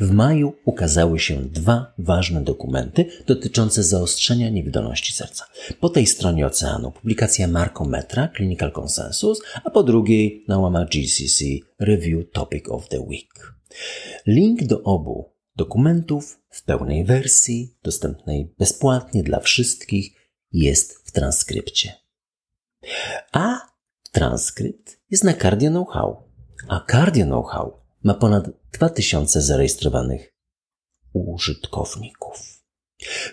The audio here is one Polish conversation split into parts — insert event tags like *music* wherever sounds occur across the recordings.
W maju ukazały się dwa ważne dokumenty dotyczące zaostrzenia niewydolności serca. Po tej stronie oceanu publikacja Markometra Clinical Consensus, a po drugiej na łamach GCC Review Topic of the Week. Link do obu dokumentów w pełnej wersji, dostępnej bezpłatnie dla wszystkich, jest w transkrypcie. A transkrypt jest na Cardio Know-how. A Cardio Know-how ma ponad 2000 zarejestrowanych użytkowników.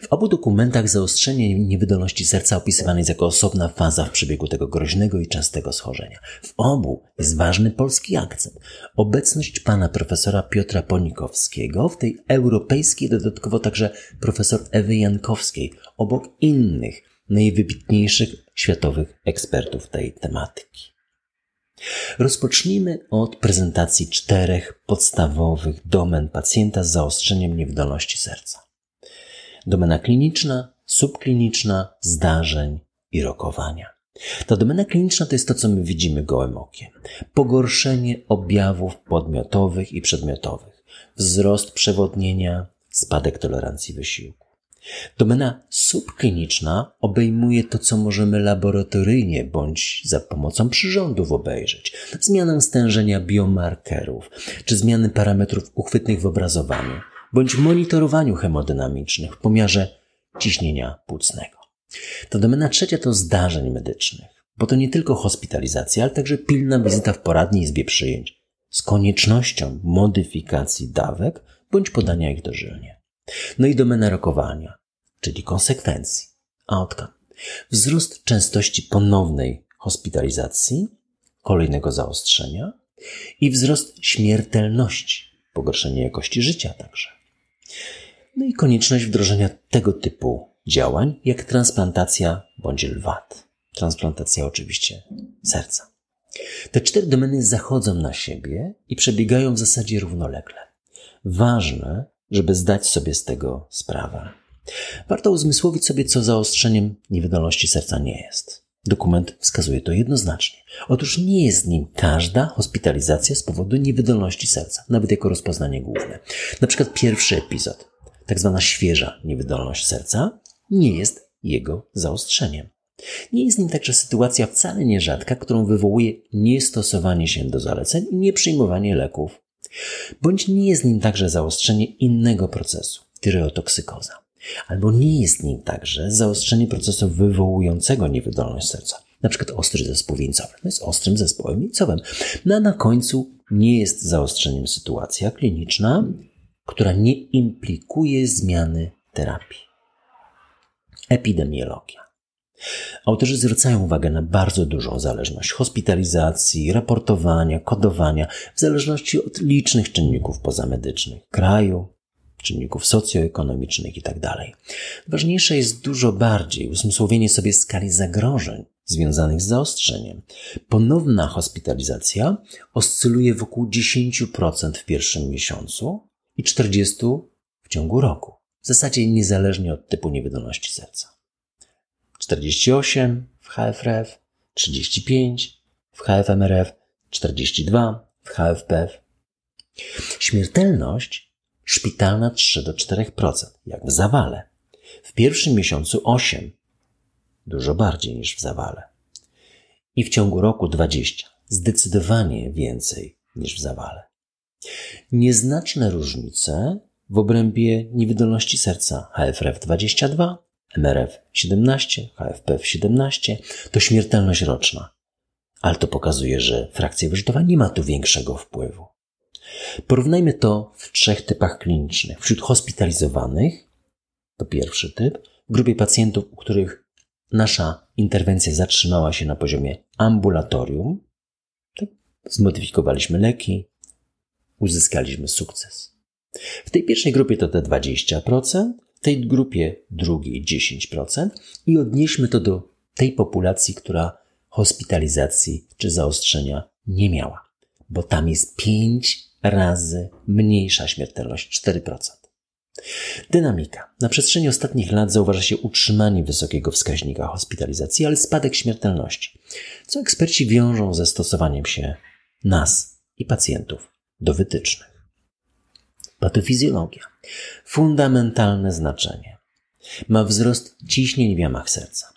W obu dokumentach zaostrzenie niewydolności serca opisywane jest jako osobna faza w przebiegu tego groźnego i częstego schorzenia. W obu jest ważny polski akcent. Obecność pana profesora Piotra Ponikowskiego, w tej europejskiej dodatkowo także profesor Ewy Jankowskiej, obok innych najwybitniejszych światowych ekspertów tej tematyki. Rozpocznijmy od prezentacji czterech podstawowych domen pacjenta z zaostrzeniem niewydolności serca. Domena kliniczna, subkliniczna, zdarzeń i rokowania. Ta domena kliniczna to jest to, co my widzimy gołym okiem. Pogorszenie objawów podmiotowych i przedmiotowych, wzrost przewodnienia, spadek tolerancji wysiłku. Domena subkliniczna obejmuje to, co możemy laboratoryjnie bądź za pomocą przyrządów obejrzeć. Zmianę stężenia biomarkerów, czy zmiany parametrów uchwytnych w obrazowaniu, bądź monitorowaniu hemodynamicznych w pomiarze ciśnienia płucnego. Ta domena trzecia to zdarzeń medycznych, bo to nie tylko hospitalizacja, ale także pilna wizyta w poradni izbie przyjęć z koniecznością modyfikacji dawek bądź podania ich dożylnie. No i domena rokowania, czyli konsekwencji, outcome. Wzrost częstości ponownej hospitalizacji, kolejnego zaostrzenia i wzrost śmiertelności, pogorszenie jakości życia także. No i konieczność wdrożenia tego typu działań, jak transplantacja bądź LWAT. Transplantacja oczywiście serca. Te cztery domeny zachodzą na siebie i przebiegają w zasadzie równolegle. Ważne, żeby zdać sobie z tego sprawę. Warto uzmysłowić sobie, co zaostrzeniem niewydolności serca nie jest. Dokument wskazuje to jednoznacznie. Otóż nie jest nim każda hospitalizacja z powodu niewydolności serca, nawet jako rozpoznanie główne. Na przykład pierwszy epizod, tak zwana świeża niewydolność serca, nie jest jego zaostrzeniem. Nie jest nim także sytuacja wcale nierzadka, którą wywołuje niestosowanie się do zaleceń i nieprzyjmowanie leków Bądź nie jest nim także zaostrzenie innego procesu, tyreotoksykoza. Albo nie jest nim także zaostrzenie procesu wywołującego niewydolność serca, na przykład ostry zespół wieńcowy. No jest ostrym zespołem wieńcowym. No a na końcu nie jest zaostrzeniem sytuacja kliniczna, która nie implikuje zmiany terapii. Epidemiologia. Autorzy zwracają uwagę na bardzo dużą zależność hospitalizacji, raportowania, kodowania, w zależności od licznych czynników pozamedycznych, kraju, czynników socjoekonomicznych itd. Tak Ważniejsze jest dużo bardziej uzmysłowienie sobie skali zagrożeń związanych z zaostrzeniem. Ponowna hospitalizacja oscyluje wokół 10% w pierwszym miesiącu i 40% w ciągu roku. W zasadzie niezależnie od typu niewydolności serca. 48 w HFRF, 35 w HFMRF, 42 w HFPF. Śmiertelność szpitalna 3 do 4%, jak w zawale. W pierwszym miesiącu 8, dużo bardziej niż w zawale. I w ciągu roku 20, zdecydowanie więcej niż w zawale. Nieznaczne różnice w obrębie niewydolności serca HFRF 22 MRF 17, HFPF 17 to śmiertelność roczna. Ale to pokazuje, że frakcja wyżytowa nie ma tu większego wpływu. Porównajmy to w trzech typach klinicznych. Wśród hospitalizowanych to pierwszy typ, w grupie pacjentów, u których nasza interwencja zatrzymała się na poziomie ambulatorium, zmodyfikowaliśmy leki, uzyskaliśmy sukces. W tej pierwszej grupie to te 20%, w tej grupie drugiej 10% i odnieśmy to do tej populacji, która hospitalizacji czy zaostrzenia nie miała. bo tam jest 5 razy mniejsza śmiertelność 4%. Dynamika. Na przestrzeni ostatnich lat zauważa się utrzymanie wysokiego wskaźnika hospitalizacji, ale spadek śmiertelności, co eksperci wiążą ze stosowaniem się nas i pacjentów do wytycznych. Patofizjologia. Fundamentalne znaczenie. Ma wzrost ciśnień w jamach serca.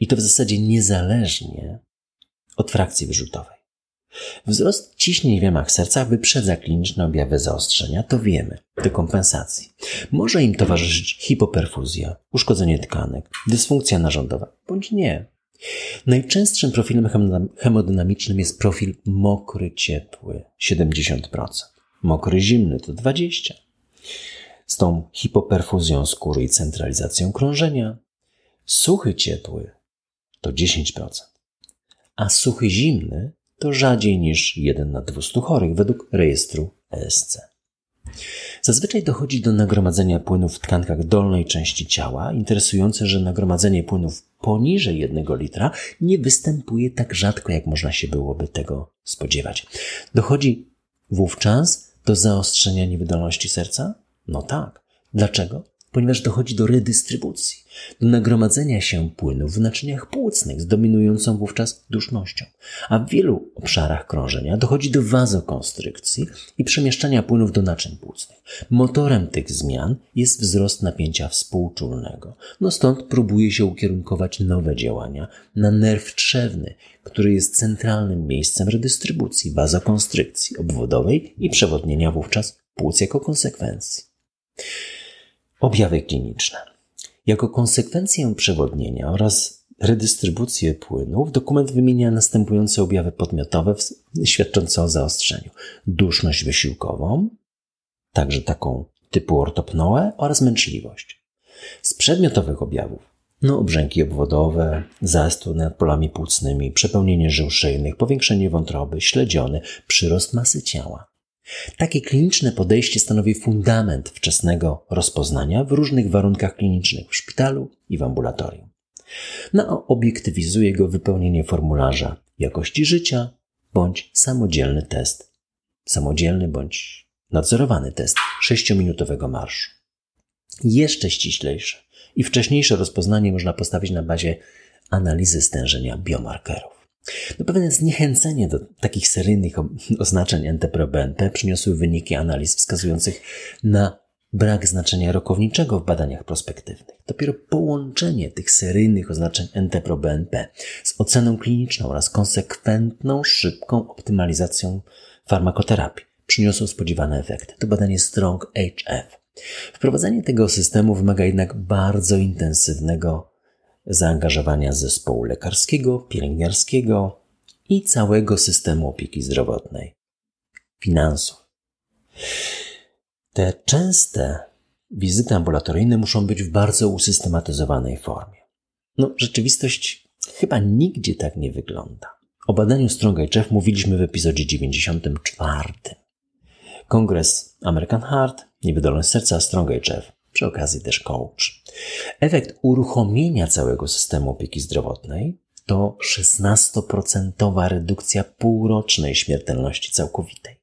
I to w zasadzie niezależnie od frakcji wyrzutowej. Wzrost ciśnień w jamach serca wyprzedza kliniczne objawy zaostrzenia, to wiemy, dekompensacji. Może im towarzyszyć hipoperfuzja, uszkodzenie tkanek, dysfunkcja narządowa, bądź nie. Najczęstszym profilem hemodynamicznym jest profil mokry, ciepły 70%, mokry, zimny to 20%. Z tą hipoperfuzją skóry i centralizacją krążenia, suchy, ciepły to 10%, a suchy, zimny to rzadziej niż 1 na 200 chorych według rejestru ESC. Zazwyczaj dochodzi do nagromadzenia płynów w tkankach dolnej części ciała. Interesujące, że nagromadzenie płynów poniżej 1 litra nie występuje tak rzadko, jak można się byłoby tego spodziewać. Dochodzi wówczas do zaostrzenia niewydolności serca? No tak. Dlaczego? Ponieważ dochodzi do redystrybucji, do nagromadzenia się płynów w naczyniach płucnych z dominującą wówczas dusznością, a w wielu obszarach krążenia dochodzi do wazokonstrykcji i przemieszczania płynów do naczyń płucnych. Motorem tych zmian jest wzrost napięcia współczulnego. No stąd próbuje się ukierunkować nowe działania na nerw trzewny, który jest centralnym miejscem redystrybucji, wazokonstrykcji obwodowej i przewodnienia wówczas płuc jako konsekwencji. Objawy kliniczne. Jako konsekwencję przewodnienia oraz redystrybucję płynów dokument wymienia następujące objawy podmiotowe świadczące o zaostrzeniu. Duszność wysiłkową, także taką typu ortopnoe oraz męczliwość. Z przedmiotowych objawów no, obrzęki obwodowe, zastój nad polami płucnymi, przepełnienie żył szyjnych, powiększenie wątroby, śledziony, przyrost masy ciała. Takie kliniczne podejście stanowi fundament wczesnego rozpoznania w różnych warunkach klinicznych w szpitalu i w ambulatorium. No, obiektywizuje go wypełnienie formularza jakości życia bądź samodzielny test, samodzielny bądź nadzorowany test sześciominutowego marszu. Jeszcze ściślejsze i wcześniejsze rozpoznanie można postawić na bazie analizy stężenia biomarkerów. No pewne zniechęcenie do takich seryjnych *laughs* oznaczeń NT-proBNP przyniosły wyniki analiz wskazujących na brak znaczenia rokowniczego w badaniach prospektywnych. Dopiero połączenie tych seryjnych oznaczeń NT-proBNP z oceną kliniczną oraz konsekwentną, szybką optymalizacją farmakoterapii przyniosło spodziewane efekty. To badanie Strong HF. Wprowadzenie tego systemu wymaga jednak bardzo intensywnego zaangażowania zespołu lekarskiego, pielęgniarskiego i całego systemu opieki zdrowotnej, finansów. Te częste wizyty ambulatoryjne muszą być w bardzo usystematyzowanej formie. No, rzeczywistość chyba nigdzie tak nie wygląda. O badaniu Stronga Jeff mówiliśmy w epizodzie 94. Kongres American Heart, niewydolność serca Stronga Jeff przy okazji też coach. Efekt uruchomienia całego systemu opieki zdrowotnej to 16% redukcja półrocznej śmiertelności całkowitej,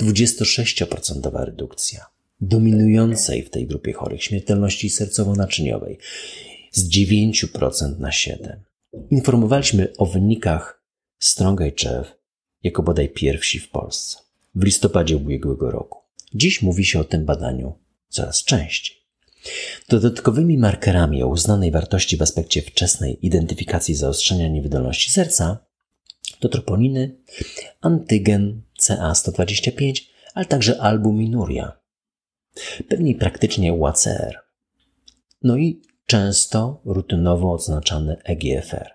26% redukcja dominującej w tej grupie chorych śmiertelności sercowo-naczyniowej z 9% na 7%. Informowaliśmy o wynikach Strong HF jako bodaj pierwsi w Polsce w listopadzie ubiegłego roku. Dziś mówi się o tym badaniu coraz częściej. Dodatkowymi markerami o uznanej wartości w aspekcie wczesnej identyfikacji zaostrzenia niewydolności serca to troponiny, antygen CA125, ale także albuminuria, pewnie praktycznie UACR, no i często rutynowo odznaczany EGFR.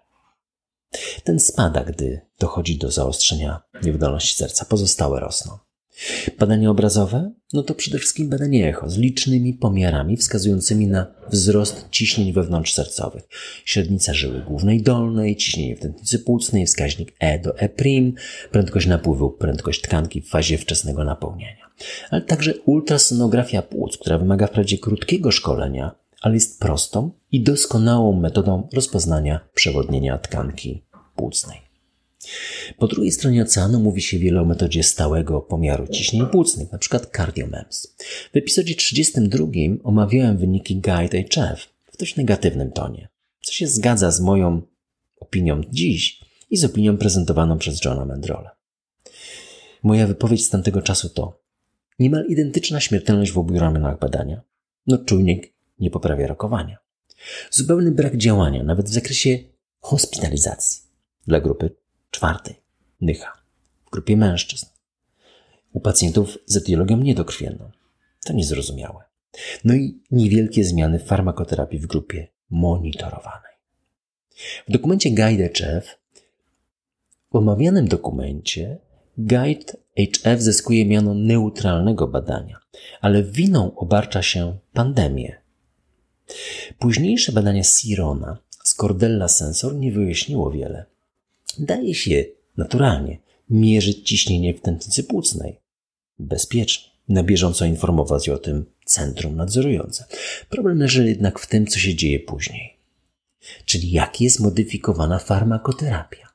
Ten spada, gdy dochodzi do zaostrzenia niewydolności serca, pozostałe rosną. Badanie obrazowe? No to przede wszystkim badanie echo z licznymi pomiarami wskazującymi na wzrost ciśnień wewnątrzsercowych. Średnica żyły głównej dolnej, ciśnienie w tętnicy płucnej, wskaźnik E do E', prędkość napływu, prędkość tkanki w fazie wczesnego napełniania. Ale także ultrasonografia płuc, która wymaga wprawdzie krótkiego szkolenia, ale jest prostą i doskonałą metodą rozpoznania przewodnienia tkanki płucnej. Po drugiej stronie oceanu mówi się wiele o metodzie stałego pomiaru ciśnień płucnych, np. CardioMEMS. W epizodzie 32 omawiałem wyniki Guide HF w dość negatywnym tonie, co się zgadza z moją opinią dziś i z opinią prezentowaną przez Johna Mendrola. Moja wypowiedź z tamtego czasu to niemal identyczna śmiertelność w obu ramionach badania. No czujnik nie poprawia rokowania. Zupełny brak działania, nawet w zakresie hospitalizacji dla grupy czwartej, nycha, w grupie mężczyzn. U pacjentów z etiologią niedokrwienną. To niezrozumiałe. No i niewielkie zmiany w farmakoterapii w grupie monitorowanej. W dokumencie Guide HF, w omawianym dokumencie, Guide HF zyskuje miano neutralnego badania, ale winą obarcza się pandemię. Późniejsze badania Sirona z Cordella Sensor nie wyjaśniło wiele. Daje się naturalnie mierzyć ciśnienie w tętnicy płucnej. Bezpiecznie. Na bieżąco informować o tym centrum nadzorujące. Problem leży jednak w tym, co się dzieje później. Czyli jak jest modyfikowana farmakoterapia.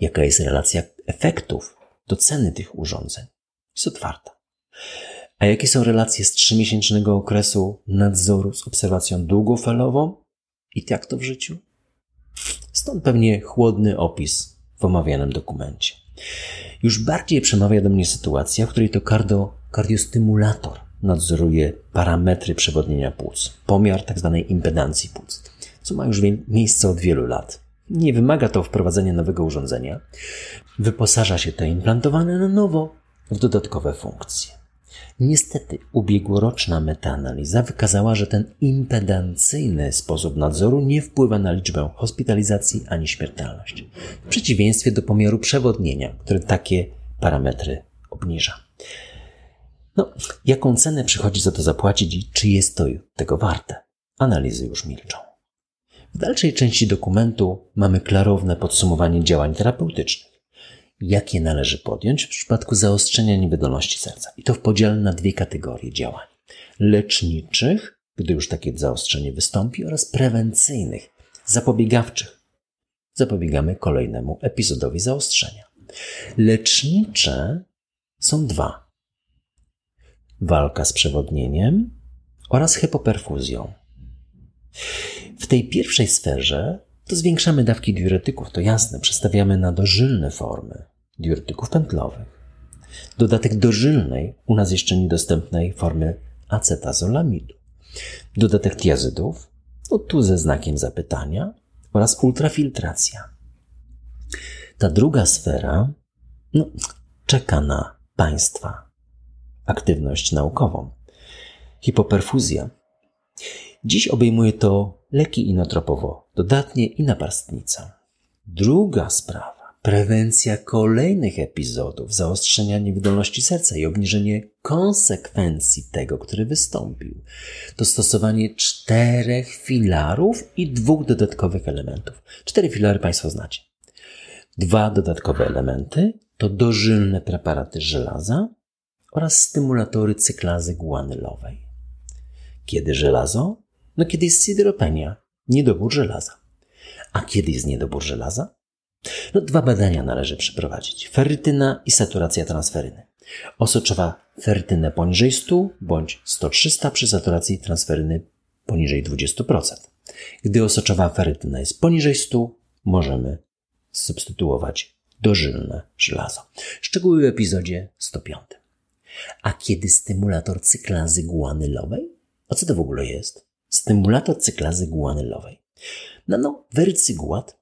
Jaka jest relacja efektów do ceny tych urządzeń. Jest otwarta. A jakie są relacje z trzymiesięcznego okresu nadzoru z obserwacją długofalową i jak to w życiu? Stąd pewnie chłodny opis w omawianym dokumencie. Już bardziej przemawia do mnie sytuacja, w której to kardio, kardiostymulator nadzoruje parametry przewodnienia płuc, pomiar tzw. Tak impedancji płuc, co ma już miejsce od wielu lat. Nie wymaga to wprowadzenia nowego urządzenia. Wyposaża się te implantowane na nowo w dodatkowe funkcje. Niestety ubiegłoroczna metaanaliza wykazała, że ten impedancyjny sposób nadzoru nie wpływa na liczbę hospitalizacji ani śmiertelność, w przeciwieństwie do pomiaru przewodnienia, który takie parametry obniża. No, jaką cenę przychodzi za to zapłacić i czy jest to tego warte? Analizy już milczą. W dalszej części dokumentu mamy klarowne podsumowanie działań terapeutycznych jakie należy podjąć w przypadku zaostrzenia niewydolności serca. I to w podziale na dwie kategorie działań. Leczniczych, gdy już takie zaostrzenie wystąpi, oraz prewencyjnych, zapobiegawczych. Zapobiegamy kolejnemu epizodowi zaostrzenia. Lecznicze są dwa. Walka z przewodnieniem oraz hypoperfuzją. W tej pierwszej sferze to zwiększamy dawki diuretyków, to jasne, przestawiamy na dożylne formy diuretyków pętlowych. Dodatek dożylnej, u nas jeszcze niedostępnej formy acetazolamidu. Dodatek tiazydów, no tu ze znakiem zapytania, oraz ultrafiltracja. Ta druga sfera no, czeka na Państwa aktywność naukową. Hipoperfuzja. Dziś obejmuje to leki inotropowo, dodatnie i naparstnica. Druga sprawa. Prewencja kolejnych epizodów zaostrzenia niewydolności serca i obniżenie konsekwencji tego, który wystąpił. To stosowanie czterech filarów i dwóch dodatkowych elementów. Cztery filary Państwo znacie. Dwa dodatkowe elementy to dożylne preparaty żelaza oraz stymulatory cyklazy guanylowej. Kiedy żelazo? No kiedy jest sideropenia, niedobór żelaza. A kiedy jest niedobór żelaza? No, dwa badania należy przeprowadzić. Ferytyna i saturacja transferyny. Osoczowa ferytynę poniżej 100 bądź 100-300 przy saturacji transferyny poniżej 20%. Gdy osoczowa ferytyna jest poniżej 100, możemy substytuować dożylne żelazo. Szczegóły w epizodzie 105. A kiedy stymulator cyklazy guanylowej? O co to w ogóle jest? Stymulator cyklazy guanylowej. Nanowerycyguat,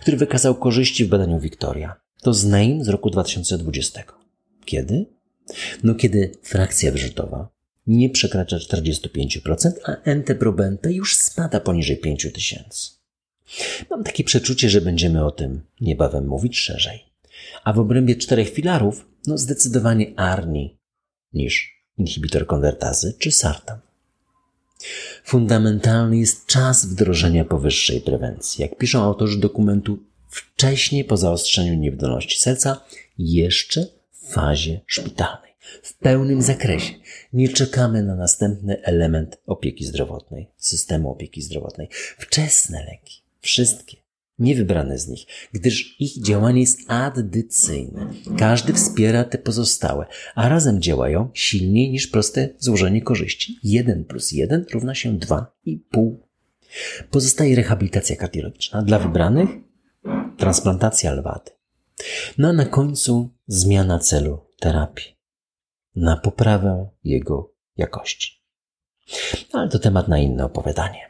który wykazał korzyści w badaniu Victoria. To z z roku 2020. Kiedy? No kiedy frakcja wyrzutowa nie przekracza 45%, a NT-proBNP już spada poniżej 5000. Mam takie przeczucie, że będziemy o tym niebawem mówić szerzej. A w obrębie czterech filarów, no zdecydowanie ARNI niż inhibitor konwertazy czy SARTAN. Fundamentalny jest czas wdrożenia powyższej prewencji. Jak piszą autorzy dokumentu, wcześniej po zaostrzeniu niewydolności serca, jeszcze w fazie szpitalnej, w pełnym zakresie. Nie czekamy na następny element opieki zdrowotnej, systemu opieki zdrowotnej. Wczesne leki, wszystkie nie wybrane z nich, gdyż ich działanie jest addycyjne. Każdy wspiera te pozostałe, a razem działają silniej niż proste złożenie korzyści. 1 plus 1 równa się 2,5. Pozostaje rehabilitacja kardiologiczna dla wybranych, transplantacja lwaty. No a na końcu zmiana celu terapii na poprawę jego jakości. Ale to temat na inne opowiadanie.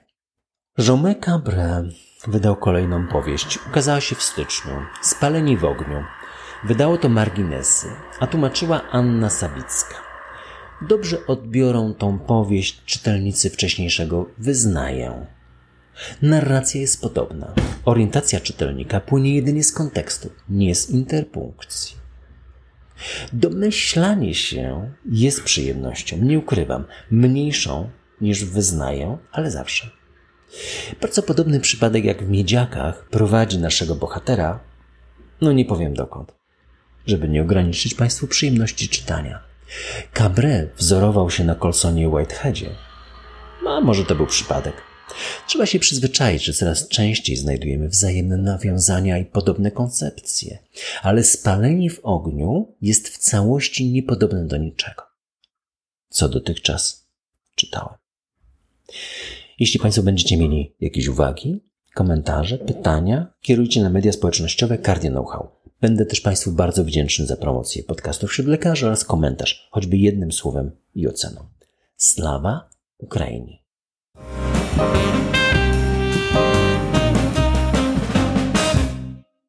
Jaume Cabré wydał kolejną powieść. Ukazała się w styczniu. Spaleni w ogniu. Wydało to marginesy, a tłumaczyła Anna Sawicka. Dobrze odbiorą tą powieść czytelnicy wcześniejszego wyznaję. Narracja jest podobna. Orientacja czytelnika płynie jedynie z kontekstu, nie z interpunkcji. Domyślanie się jest przyjemnością, nie ukrywam, mniejszą niż wyznaję, ale zawsze. Bardzo podobny przypadek jak w Miedziakach prowadzi naszego bohatera, no nie powiem dokąd, żeby nie ograniczyć Państwu przyjemności czytania. Cabret wzorował się na Colsonie Whiteheadzie. No, a może to był przypadek. Trzeba się przyzwyczaić, że coraz częściej znajdujemy wzajemne nawiązania i podobne koncepcje, ale spalenie w ogniu jest w całości niepodobne do niczego, co dotychczas czytałem. Jeśli Państwo będziecie mieli jakieś uwagi, komentarze, pytania, kierujcie na media społecznościowe Cardio Know-how. Będę też Państwu bardzo wdzięczny za promocję podcastów wśród lekarzy oraz komentarz, choćby jednym słowem i oceną. Slawa you.